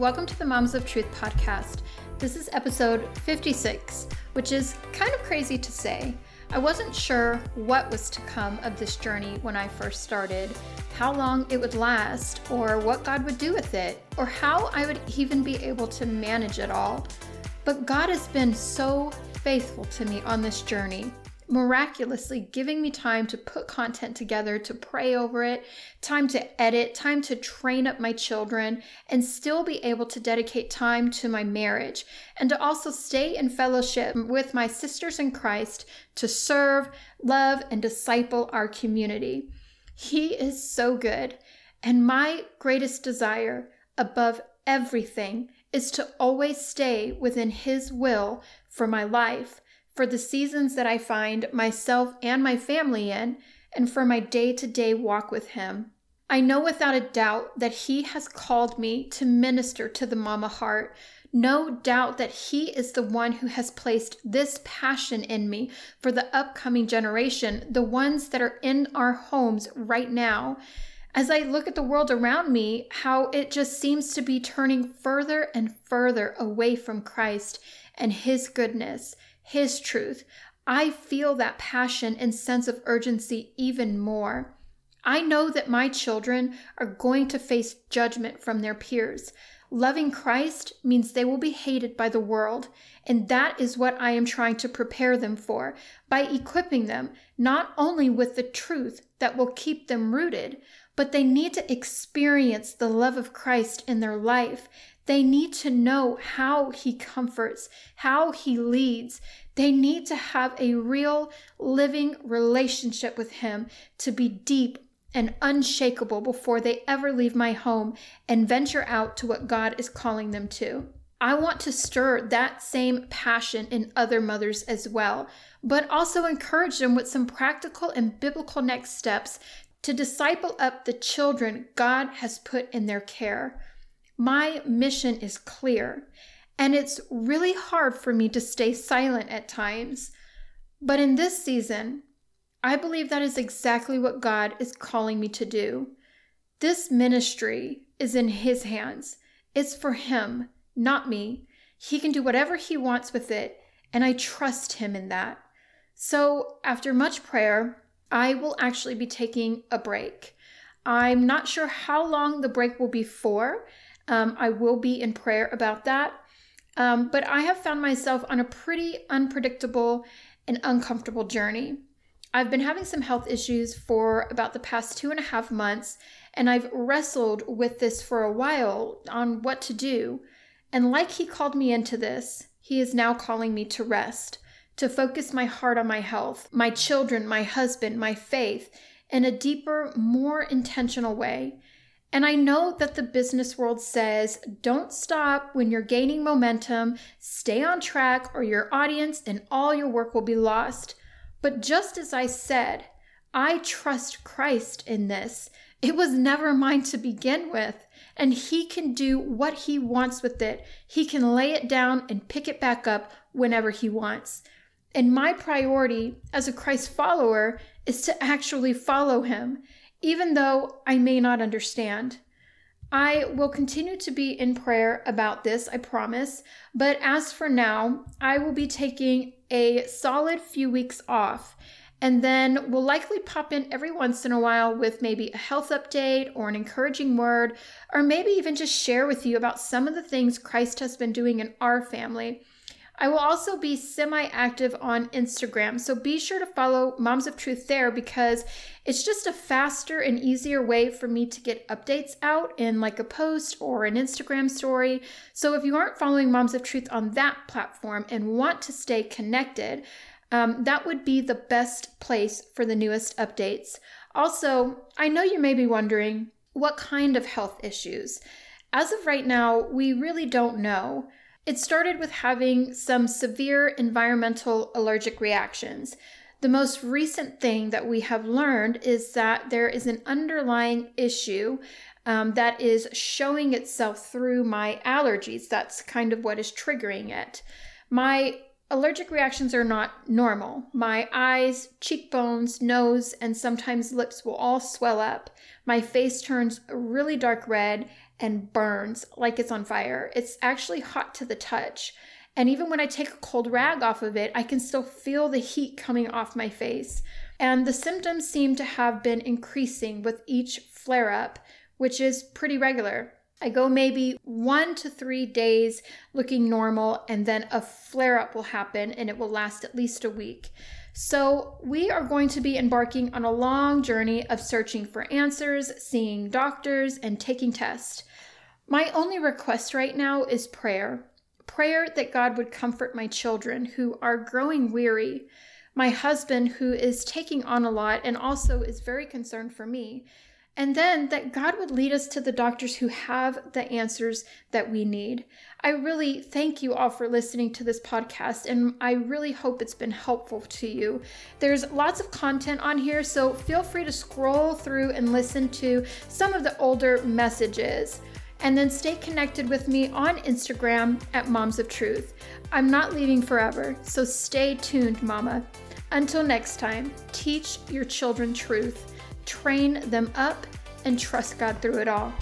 Welcome to the Moms of Truth podcast. This is episode 56, which is kind of crazy to say. I wasn't sure what was to come of this journey when I first started, how long it would last, or what God would do with it, or how I would even be able to manage it all. But God has been so faithful to me on this journey miraculously giving me time to put content together, to pray over it, time to edit, time to train up my children, and still be able to dedicate time to my marriage, and to also stay in fellowship with my sisters in Christ to serve, love, and disciple our community. He is so good. And my greatest desire above everything is to always stay within His will for my life for the seasons that I find myself and my family in, and for my day to day walk with Him. I know without a doubt that He has called me to minister to the mama heart. No doubt that He is the one who has placed this passion in me for the upcoming generation, the ones that are in our homes right now. As I look at the world around me, how it just seems to be turning further and further away from Christ and His goodness his truth, I feel that passion and sense of urgency even more. I know that my children are going to face judgment from their peers. Loving Christ means they will be hated by the world, and that is what I am trying to prepare them for by equipping them not only with the truth that will keep them rooted, but they need to experience the love of Christ in their life. They need to know how He comforts, how He leads. They need to have a real living relationship with Him to be deep and unshakable before they ever leave my home and venture out to what God is calling them to. I want to stir that same passion in other mothers as well, but also encourage them with some practical and biblical next steps to disciple up the children God has put in their care. My mission is clear, and it's really hard for me to stay silent at times. But in this season, I believe that is exactly what God is calling me to do. This ministry is in His hands. It's for Him, not me. He can do whatever He wants with it, and I trust Him in that. So, after much prayer, I will actually be taking a break. I'm not sure how long the break will be for. Um, I will be in prayer about that. Um, but I have found myself on a pretty unpredictable and uncomfortable journey. I've been having some health issues for about the past two and a half months, and I've wrestled with this for a while on what to do. And like he called me into this, he is now calling me to rest, to focus my heart on my health, my children, my husband, my faith, in a deeper, more intentional way. And I know that the business world says don't stop when you're gaining momentum, stay on track, or your audience and all your work will be lost. But just as I said, I trust Christ in this. It was never mine to begin with, and He can do what He wants with it. He can lay it down and pick it back up whenever He wants. And my priority as a Christ follower is to actually follow Him even though I may not understand. I will continue to be in prayer about this, I promise. But as for now, I will be taking a solid few weeks off. And then we'll likely pop in every once in a while with maybe a health update or an encouraging word, or maybe even just share with you about some of the things Christ has been doing in our family. I will also be semi active on Instagram, so be sure to follow Moms of Truth there because it's just a faster and easier way for me to get updates out in like a post or an Instagram story. So if you aren't following Moms of Truth on that platform and want to stay connected, um, that would be the best place for the newest updates. Also, I know you may be wondering what kind of health issues. As of right now, we really don't know. It started with having some severe environmental allergic reactions. The most recent thing that we have learned is that there is an underlying issue um, that is showing itself through my allergies. That's kind of what is triggering it. My Allergic reactions are not normal. My eyes, cheekbones, nose, and sometimes lips will all swell up. My face turns really dark red and burns like it's on fire. It's actually hot to the touch. And even when I take a cold rag off of it, I can still feel the heat coming off my face. And the symptoms seem to have been increasing with each flare up, which is pretty regular. I go maybe one to three days looking normal, and then a flare up will happen and it will last at least a week. So, we are going to be embarking on a long journey of searching for answers, seeing doctors, and taking tests. My only request right now is prayer prayer that God would comfort my children who are growing weary, my husband who is taking on a lot and also is very concerned for me, and then that God would lead us to the doctors who have the answers that we need. I really thank you all for listening to this podcast, and I really hope it's been helpful to you. There's lots of content on here, so feel free to scroll through and listen to some of the older messages and then stay connected with me on Instagram at Moms of Truth. I'm not leaving forever, so stay tuned, Mama. Until next time, teach your children truth, train them up, and trust God through it all.